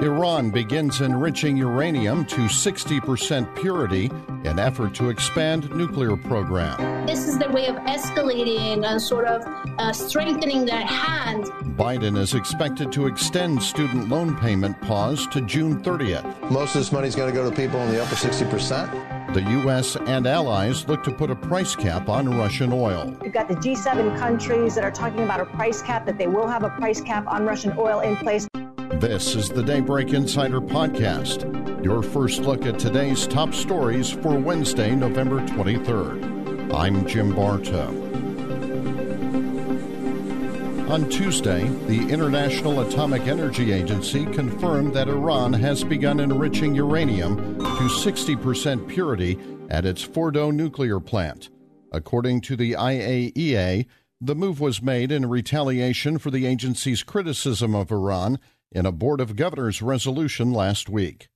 Iran begins enriching uranium to 60% purity in effort to expand nuclear program. This is their way of escalating and sort of uh, strengthening their hand. Biden is expected to extend student loan payment pause to June 30th. Most of this money is going to go to people in the upper 60%. The U.S. and allies look to put a price cap on Russian oil. You've got the G7 countries that are talking about a price cap, that they will have a price cap on Russian oil in place. This is the Daybreak Insider Podcast, your first look at today's top stories for Wednesday, November 23rd. I'm Jim Bartow. On Tuesday, the International Atomic Energy Agency confirmed that Iran has begun enriching uranium to 60% purity at its Fordo nuclear plant. According to the IAEA, the move was made in retaliation for the agency's criticism of Iran in a Board of Governors resolution last week.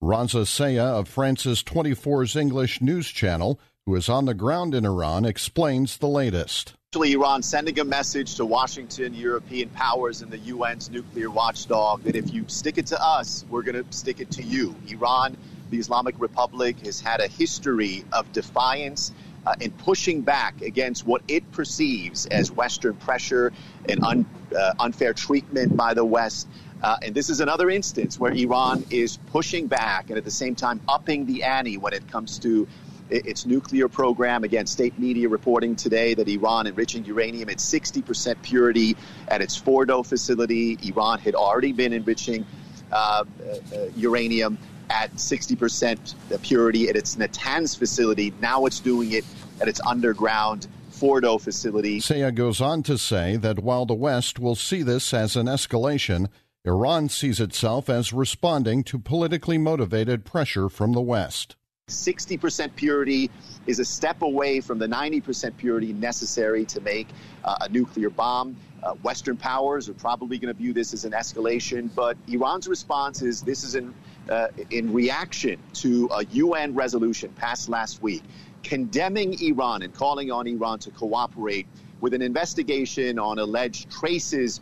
Reza Sayah of France's 24's English news channel, who is on the ground in Iran, explains the latest. Iran sending a message to Washington, European powers, and the UN's nuclear watchdog that if you stick it to us, we're going to stick it to you. Iran, the Islamic Republic, has had a history of defiance uh, in pushing back against what it perceives as Western pressure and un, uh, unfair treatment by the West. Uh, and this is another instance where Iran is pushing back and at the same time upping the ante when it comes to its nuclear program. Again, state media reporting today that Iran enriching uranium at 60% purity at its Fordo facility. Iran had already been enriching uh, uh, uranium at 60% purity at its Natanz facility. Now it's doing it at its underground Fordo facility. Sayah goes on to say that while the West will see this as an escalation, Iran sees itself as responding to politically motivated pressure from the West. 60% purity is a step away from the 90% purity necessary to make uh, a nuclear bomb. Uh, Western powers are probably going to view this as an escalation, but Iran's response is this is in, uh, in reaction to a UN resolution passed last week condemning Iran and calling on Iran to cooperate with an investigation on alleged traces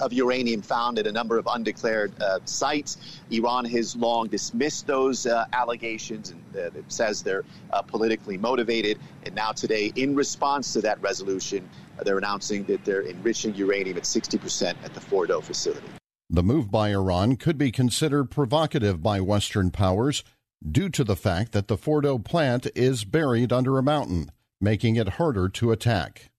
of uranium found at a number of undeclared uh, sites. Iran has long dismissed those uh, allegations and uh, it says they're uh, politically motivated. And now, today, in response to that resolution, they're announcing that they're enriching uranium at 60% at the Fordo facility. The move by Iran could be considered provocative by Western powers due to the fact that the Fordo plant is buried under a mountain, making it harder to attack.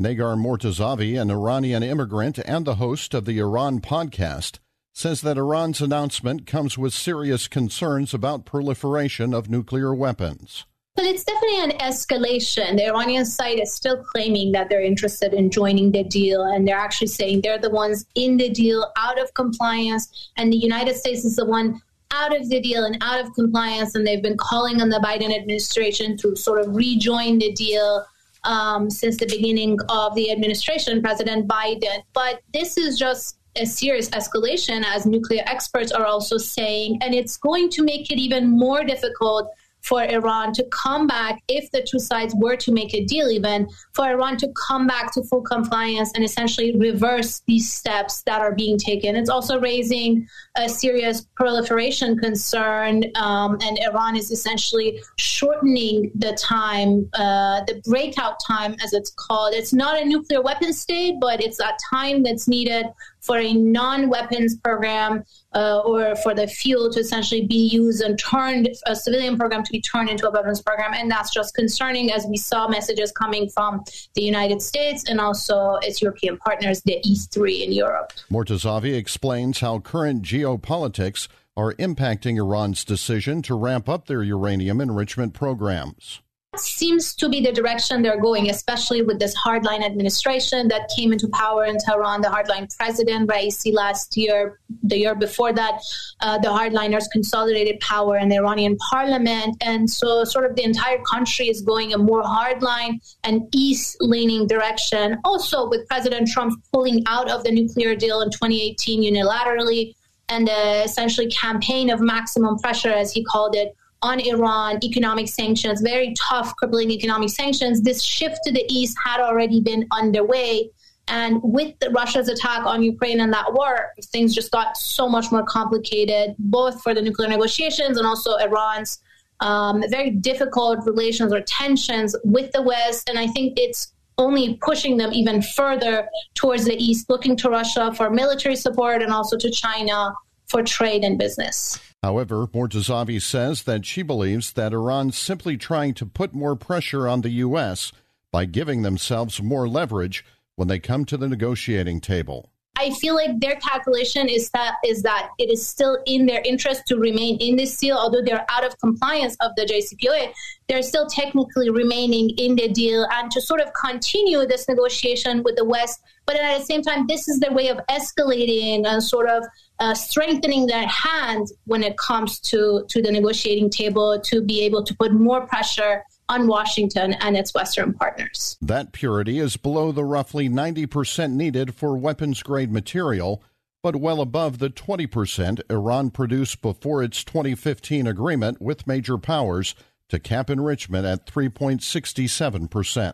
Negar Mortazavi, an Iranian immigrant and the host of the Iran podcast, says that Iran's announcement comes with serious concerns about proliferation of nuclear weapons. Well, it's definitely an escalation. The Iranian side is still claiming that they're interested in joining the deal, and they're actually saying they're the ones in the deal out of compliance, and the United States is the one out of the deal and out of compliance. And they've been calling on the Biden administration to sort of rejoin the deal um, since the beginning of the administration, President Biden. But this is just a serious escalation, as nuclear experts are also saying, and it's going to make it even more difficult for Iran to come back, if the two sides were to make a deal, even for Iran to come back to full compliance and essentially reverse these steps that are being taken. It's also raising a serious proliferation concern, um, and Iran is essentially shortening the time, uh, the breakout time, as it's called. It's not a nuclear weapon state, but it's that time that's needed for a non-weapons program uh, or for the fuel to essentially be used and turned a civilian program to be turned into a weapons program. And that's just concerning as we saw messages coming from the united states and also its european partners the e3 in europe. Mortazavi explains how current geopolitics are impacting iran's decision to ramp up their uranium enrichment programs seems to be the direction they're going, especially with this hardline administration that came into power in Tehran, the hardline president, Raisi, last year, the year before that, uh, the hardliners consolidated power in the Iranian parliament. And so, sort of, the entire country is going a more hardline and east leaning direction. Also, with President Trump pulling out of the nuclear deal in 2018 unilaterally and uh, essentially campaign of maximum pressure, as he called it, on Iran, economic sanctions, very tough, crippling economic sanctions. This shift to the east had already been underway. And with Russia's attack on Ukraine and that war, things just got so much more complicated, both for the nuclear negotiations and also Iran's um, very difficult relations or tensions with the West. And I think it's only pushing them even further towards the east, looking to Russia for military support and also to China for trade and business. However, Mortazavi says that she believes that Iran's simply trying to put more pressure on the U.S. by giving themselves more leverage when they come to the negotiating table. I feel like their calculation is that is that it is still in their interest to remain in this deal, although they're out of compliance of the JCPOA. They're still technically remaining in the deal and to sort of continue this negotiation with the West. But at the same time, this is their way of escalating and sort of uh, strengthening their hand when it comes to to the negotiating table to be able to put more pressure on Washington and its Western partners. That purity is below the roughly 90% needed for weapons grade material, but well above the 20% Iran produced before its 2015 agreement with major powers to cap enrichment at 3.67%.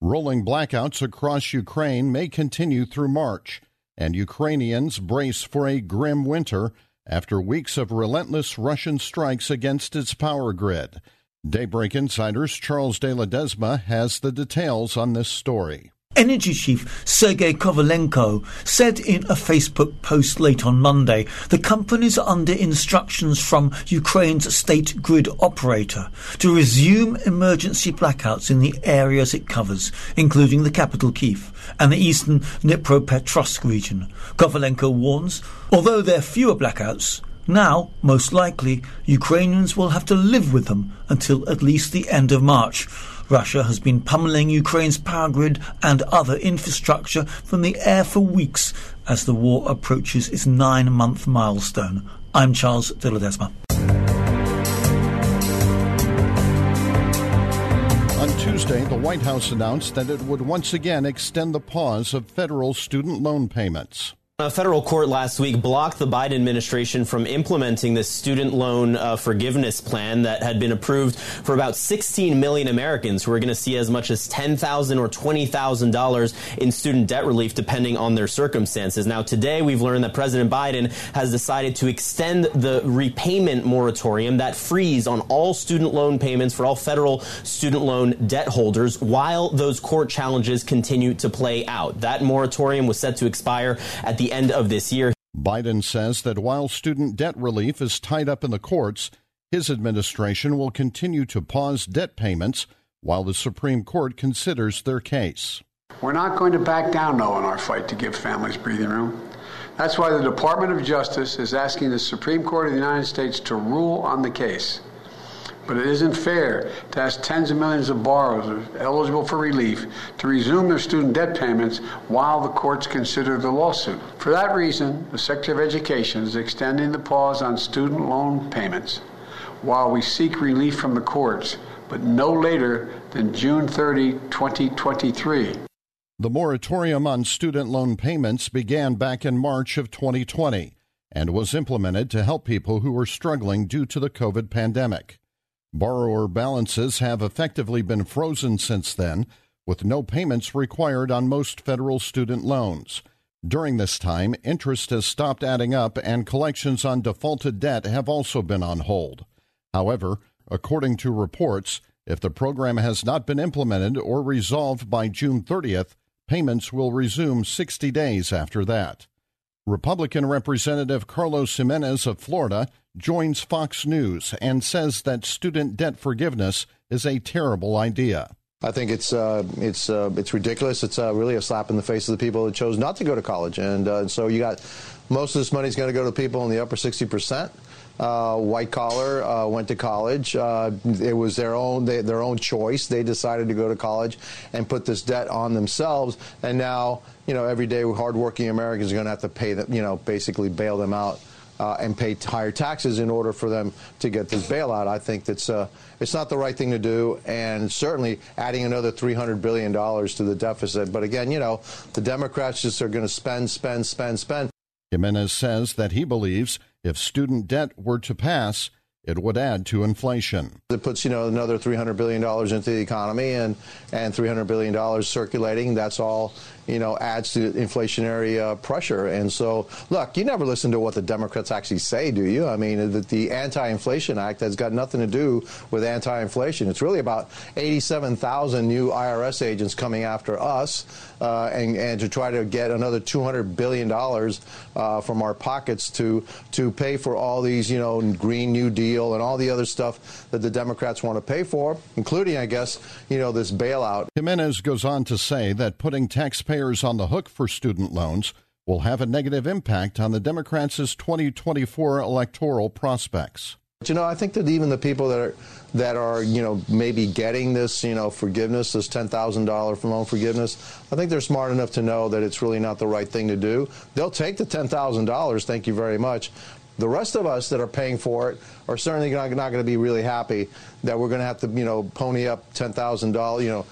Rolling blackouts across Ukraine may continue through March, and Ukrainians brace for a grim winter after weeks of relentless Russian strikes against its power grid. Daybreak Insider's Charles de la Desma has the details on this story. Energy chief Sergei Kovalenko said in a Facebook post late on Monday the company is under instructions from Ukraine's state grid operator to resume emergency blackouts in the areas it covers, including the capital Kiev and the eastern Dnipropetrovsk region. Kovalenko warns, although there are fewer blackouts, now, most likely, Ukrainians will have to live with them until at least the end of March. Russia has been pummeling Ukraine's power grid and other infrastructure from the air for weeks as the war approaches its nine month milestone. I'm Charles de. On Tuesday, the White House announced that it would once again extend the pause of federal student loan payments. A federal court last week blocked the Biden administration from implementing this student loan uh, forgiveness plan that had been approved for about 16 million Americans who are going to see as much as 10,000 or $20,000 in student debt relief depending on their circumstances. Now, today we've learned that President Biden has decided to extend the repayment moratorium, that freeze on all student loan payments for all federal student loan debt holders while those court challenges continue to play out. That moratorium was set to expire at the end of this year. Biden says that while student debt relief is tied up in the courts, his administration will continue to pause debt payments while the Supreme Court considers their case. We're not going to back down, though, in our fight to give families breathing room. That's why the Department of Justice is asking the Supreme Court of the United States to rule on the case. But it isn't fair to ask tens of millions of borrowers eligible for relief to resume their student debt payments while the courts consider the lawsuit. For that reason, the Secretary of Education is extending the pause on student loan payments while we seek relief from the courts, but no later than June 30, 2023. The moratorium on student loan payments began back in March of 2020 and was implemented to help people who were struggling due to the COVID pandemic. Borrower balances have effectively been frozen since then, with no payments required on most federal student loans. During this time, interest has stopped adding up and collections on defaulted debt have also been on hold. However, according to reports, if the program has not been implemented or resolved by June 30th, payments will resume 60 days after that. Republican Representative Carlos Gimenez of Florida joins Fox News and says that student debt forgiveness is a terrible idea. I think it's uh, it's uh, it's ridiculous. It's uh, really a slap in the face of the people that chose not to go to college, and uh, so you got most of this money is going to go to people in the upper 60 percent. uh, white collar, uh, went to college. It was their own they, their own choice. They decided to go to college and put this debt on themselves, and now you know everyday hardworking Americans are going to have to pay them, you know, basically bail them out. Uh, and pay higher taxes in order for them to get this bailout. I think that's uh, it's not the right thing to do, and certainly adding another 300 billion dollars to the deficit. But again, you know, the Democrats just are going to spend, spend, spend, spend. Gimenez says that he believes if student debt were to pass, it would add to inflation. It puts, you know, another $300 billion into the economy and, and $300 billion circulating. That's all you know, adds to inflationary uh, pressure. And so, look, you never listen to what the Democrats actually say, do you? I mean, the, the Anti-Inflation Act has got nothing to do with anti-inflation. It's really about 87,000 new IRS agents coming after us uh, and, and to try to get another $200 billion uh, from our pockets to, to pay for all these, you know, Green New Deal and all the other stuff that the Democrats want to pay for, including, I guess, you know, this bailout. Gimenez goes on to say that putting taxpayers on the hook for student loans will have a negative impact on the Democrats' 2024 electoral prospects. But you know, I think that even the people that are that are you know maybe getting this you know forgiveness, this ten thousand dollar loan forgiveness, I think they're smart enough to know that it's really not the right thing to do. They'll take the ten thousand dollars, thank you very much, the rest of us that are paying for it are certainly not, not going to be really happy that we're going to have to, you know, pony up ten thousand dollars, you know,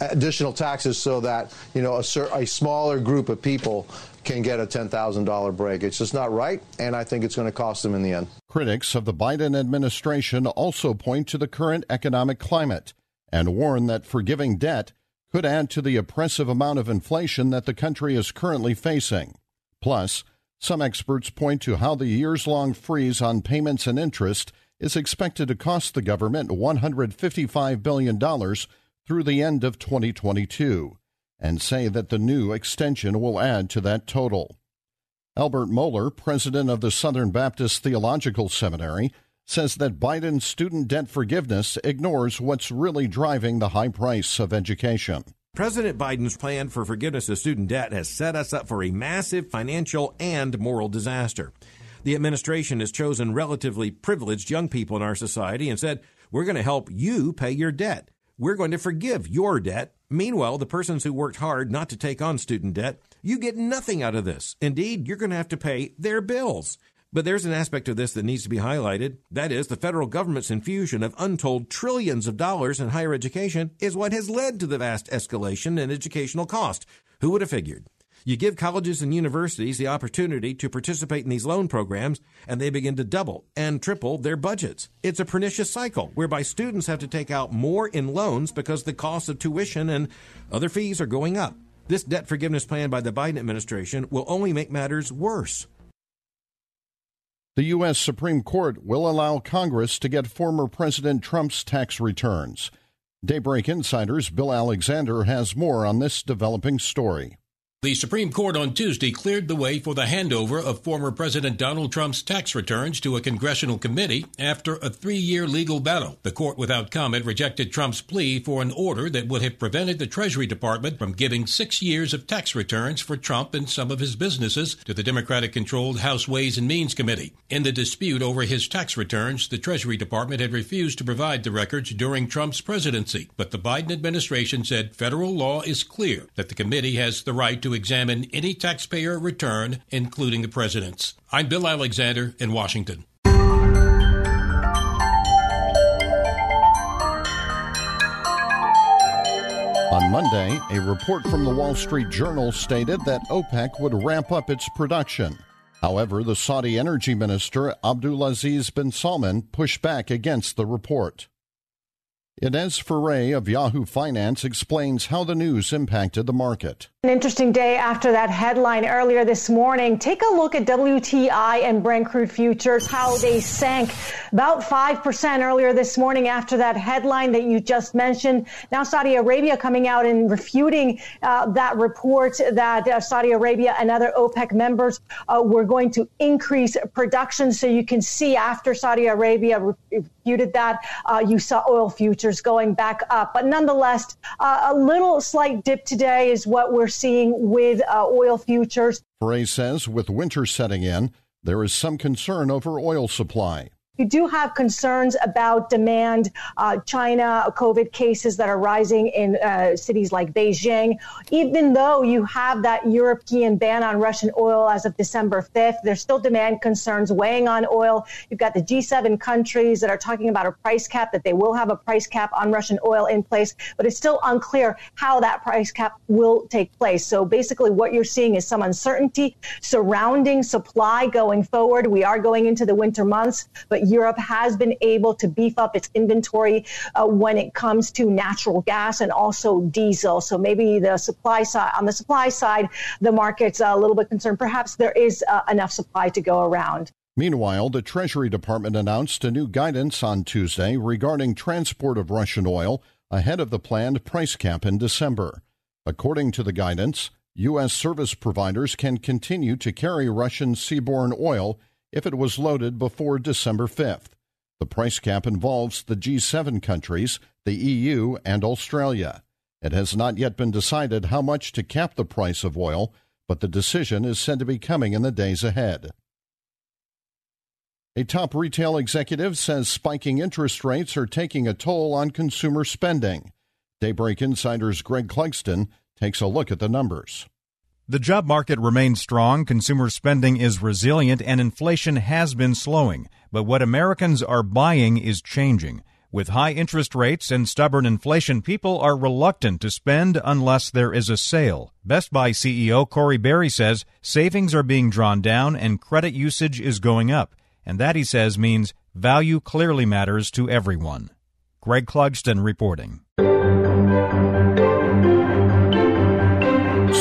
additional taxes so that you know a, a smaller group of people can get a ten thousand dollar break. It's just not right, and I think it's going to cost them in the end. Critics of the Biden administration also point to the current economic climate and warn that forgiving debt could add to the oppressive amount of inflation that the country is currently facing. Plus, some experts point to how the years long freeze on payments and interest is expected to cost the government $155 billion through the end of 2022 and say that the new extension will add to that total. Albert Mohler, president of the Southern Baptist Theological Seminary, says that Biden's student debt forgiveness ignores what's really driving the high price of education. President Biden's plan for forgiveness of student debt has set us up for a massive financial and moral disaster. The administration has chosen relatively privileged young people in our society and said, We're going to help you pay your debt. We're going to forgive your debt. Meanwhile, the persons who worked hard not to take on student debt, you get nothing out of this. Indeed, you're going to have to pay their bills. But there's an aspect of this that needs to be highlighted. That is, the federal government's infusion of untold trillions of dollars in higher education is what has led to the vast escalation in educational cost. Who would have figured? You give colleges and universities the opportunity to participate in these loan programs, and they begin to double and triple their budgets. It's a pernicious cycle whereby students have to take out more in loans because the cost of tuition and other fees are going up. This debt forgiveness plan by the Biden administration will only make matters worse. The U.S. Supreme Court will allow Congress to get former President Trump's tax returns. Daybreak Insider's Bill Alexander has more on this developing story. The Supreme Court on Tuesday cleared the way for the handover of former President Donald Trump's tax returns to a congressional committee after a three year legal battle. The court, without comment, rejected Trump's plea for an order that would have prevented the Treasury Department from giving six years of tax returns for Trump and some of his businesses to the Democratic controlled House Ways and Means Committee. In the dispute over his tax returns, the Treasury Department had refused to provide the records during Trump's presidency. But the Biden administration said federal law is clear that the committee has the right to to examine any taxpayer return, including the president's. I'm Bill Alexander in Washington. On Monday, a report from the Wall Street Journal stated that OPEC would ramp up its production. However, the Saudi energy minister Abdulaziz bin Salman pushed back against the report. Ines Ferre of Yahoo Finance explains how the news impacted the market. An interesting day after that headline earlier this morning. Take a look at WTI and Brent crude futures, how they sank about 5% earlier this morning after that headline that you just mentioned. Now Saudi Arabia coming out and refuting uh, that report that uh, Saudi Arabia and other OPEC members uh, were going to increase production. So you can see after Saudi Arabia refuted that, uh, you saw oil futures going back up. But nonetheless, uh, a little slight dip today is what we're seeing with uh, oil futures. Ferre says with winter setting in, there is some concern over oil supply. You do have concerns about demand. Uh, China, COVID cases that are rising in uh, cities like Beijing. Even though you have that European ban on Russian oil as of December 5th, there's still demand concerns weighing on oil. You've got the G7 countries that are talking about a price cap, that they will have a price cap on Russian oil in place, but it's still unclear how that price cap will take place. So basically, what you're seeing is some uncertainty surrounding supply going forward. We are going into the winter months, but Europe has been able to beef up its inventory uh, when it comes to natural gas and also diesel. So maybe the supply side, on the supply side, the market's a little bit concerned. Perhaps there is uh, enough supply to go around. Meanwhile, the Treasury Department announced a new guidance on Tuesday regarding transport of Russian oil ahead of the planned price cap in December. According to the guidance, U.S. service providers can continue to carry Russian seaborne oil if it was loaded before December 5th. The price cap involves the G7 countries, the EU, and Australia. It has not yet been decided how much to cap the price of oil, but the decision is said to be coming in the days ahead. A top retail executive says spiking interest rates are taking a toll on consumer spending. Daybreak Insider's Greg Clugston takes a look at the numbers. The job market remains strong, consumer spending is resilient, and inflation has been slowing. But what Americans are buying is changing. With high interest rates and stubborn inflation, people are reluctant to spend unless there is a sale. Best Buy CEO Corie Barry says savings are being drawn down and credit usage is going up. And that, he says, means value clearly matters to everyone. Greg Clugston reporting.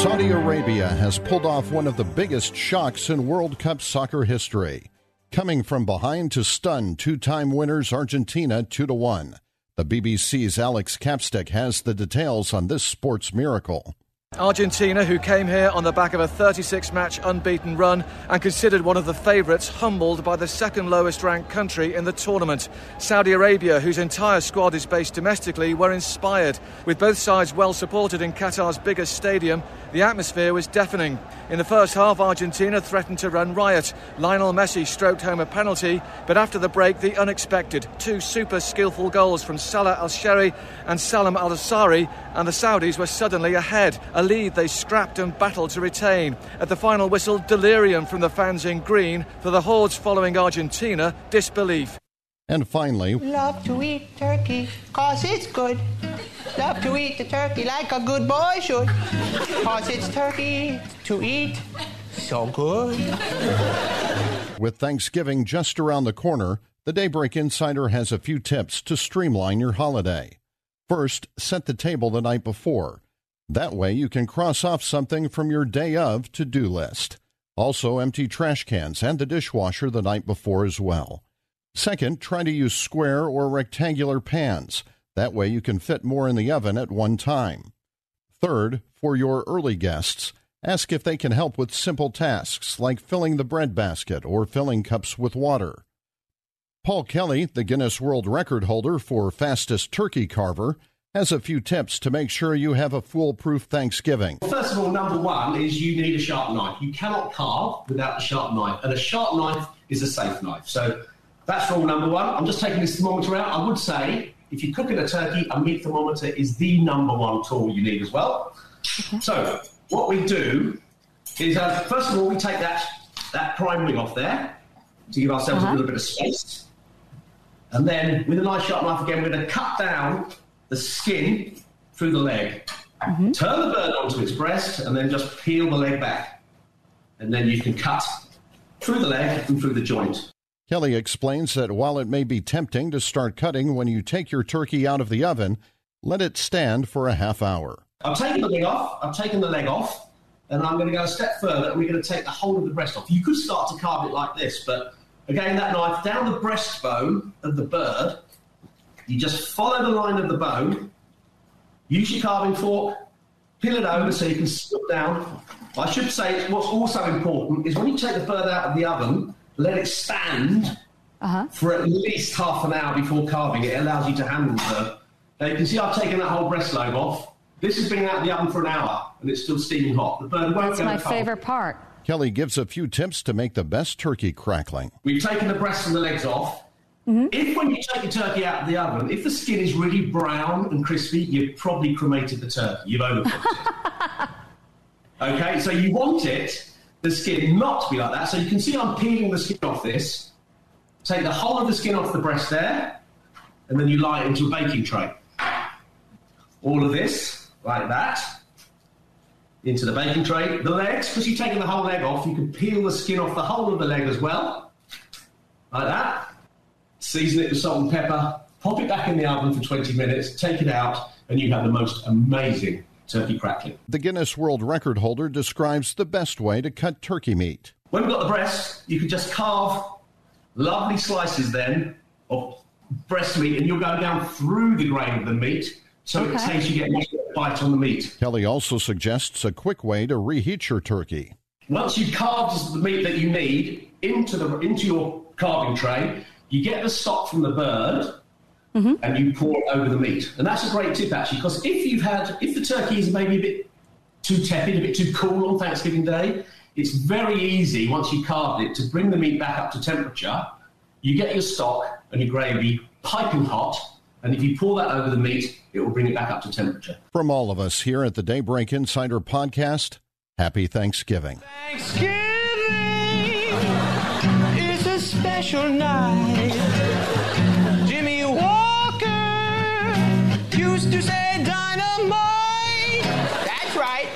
Saudi Arabia has pulled off one of the biggest shocks in World Cup soccer history, coming from behind to stun two-time winners Argentina 2 to 1. The BBC's Alex Capstick has the details on this sports miracle. Argentina, who came here on the back of a 36 match unbeaten run and considered one of the favourites, humbled by the second lowest ranked country in the tournament. Saudi Arabia, whose entire squad is based domestically, were inspired. With both sides well supported in Qatar's biggest stadium, the atmosphere was deafening. In the first half, Argentina threatened to run riot. Lionel Messi stroked home a penalty, but after the break, the unexpected. Two super skillful goals from Saleh Al Shehri and Salem Al Dawsari, and the Saudis were suddenly ahead a lead they scrapped and battled to retain. At the final whistle, delirium from the fans in green. For the hordes following Argentina, disbelief. And finally, love to eat turkey, cause it's good. Love to eat the turkey like a good boy should. Cause it's turkey to eat so good. With Thanksgiving just around the corner, the Daybreak Insider has a few tips to streamline your holiday. First, set the table the night before. That way you can cross off something from your day of to do list. Also, empty trash cans and the dishwasher the night before as well. Second, try to use square or rectangular pans. That way you can fit more in the oven at one time. Third, for your early guests, ask if they can help with simple tasks like filling the bread basket or filling cups with water. Paul Kelly, the Guinness World Record holder for fastest turkey carver, has a few tips to make sure you have a foolproof Thanksgiving. Well, First of all, number one is you need a sharp knife. You cannot carve without a sharp knife, and a sharp knife is a safe knife. So that's rule number one. I'm just taking this thermometer out. I would say if you're cooking a turkey, a meat thermometer is the number one tool you need as well. Okay. So what we do is, uh, first of all, we take that, that prime wing off there to give ourselves uh-huh. a little bit of space. And then with a nice sharp knife again, we're going to cut down the skin through the leg. Mm-hmm. Turn the bird onto its breast and then just peel the leg back. And then you can cut through the leg and through the joint. Kelly explains that while it may be tempting to start cutting when you take your turkey out of the oven, let it stand for a half hour. I've taken the leg off, I've taken the leg off, and I'm going to go a step further and we're going to take the whole of the breast off. You could start to carve it like this, but again, that knife down the breastbone of the bird you just follow the line of the bone, use your carving fork, peel it over so you can slip down. I should say what's also important is when you take the bird out of the oven, let it stand uh-huh. for at least half an hour before carving. It allows you to handle the bird. Now you can see I've taken that whole breast lobe off. This has been out of the oven for an hour and it's still steaming hot. The bird won't That's go my cold. favorite part. Kelly gives a few tips to make the best turkey crackling. We've taken the breast and the legs off. Mm-hmm. If when you take your turkey out of the oven, if the skin is really brown and crispy, you've probably cremated the turkey. You've overcooked it. Okay, so you want it, the skin not to be like that. So you can see I'm peeling the skin off this. Take the whole of the skin off the breast there, and then you lie it into a baking tray. All of this, like that, into the baking tray. The legs, because you've taken the whole leg off, you can peel the skin off the whole of the leg as well, like that. Season it with salt and pepper, pop it back in the oven for 20 minutes, take it out, and you have the most amazing turkey crackling. The Guinness World Record holder describes the best way to cut turkey meat. When we've got the breast, you can just carve lovely slices then of breast meat, and you'll go down through the grain of the meat, so it Okay. you get a bite on the meat. Kelly also suggests a quick way to reheat your turkey. Once you've carved the meat that you need into the into your carving tray, you get the stock from the bird. Mm-hmm. And you pour it over the meat, and that's a great tip actually, because if you've had, if the turkey is maybe a bit too tepid, a bit too cool on Thanksgiving Day, it's very easy once you carved it to bring the meat back up to temperature. You get your stock and your gravy piping hot, and if you pour that over the meat, it will bring it back up to temperature. From all of us here at the Daybreak Insider podcast, happy Thanksgiving. It's special night. Jimmy Walker used to say dynamite. That's right.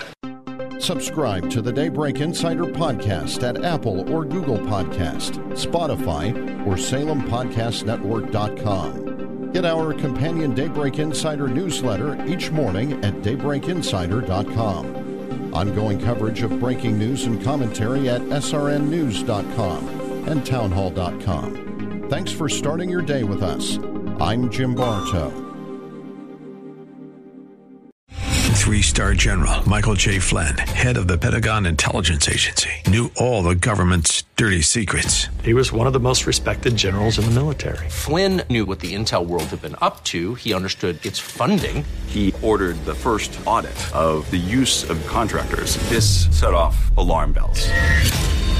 Subscribe to the Daybreak Insider podcast at Apple or Google Podcast, Spotify, or SalemPodcastNetwork.com. Get our companion Daybreak Insider newsletter each morning at DaybreakInsider.com. Ongoing coverage of breaking news and commentary at SRNNews.com and Townhall.com. Thanks for starting your day with us. I'm Jim Bartow. Three star general Michael J. Flynn, head of the Pentagon Intelligence Agency, knew all the government's dirty secrets. He was one of the most respected generals in the military. Flynn knew what the intel world had been up to. He understood its funding. He ordered the first audit of the use of contractors. This set off alarm bells.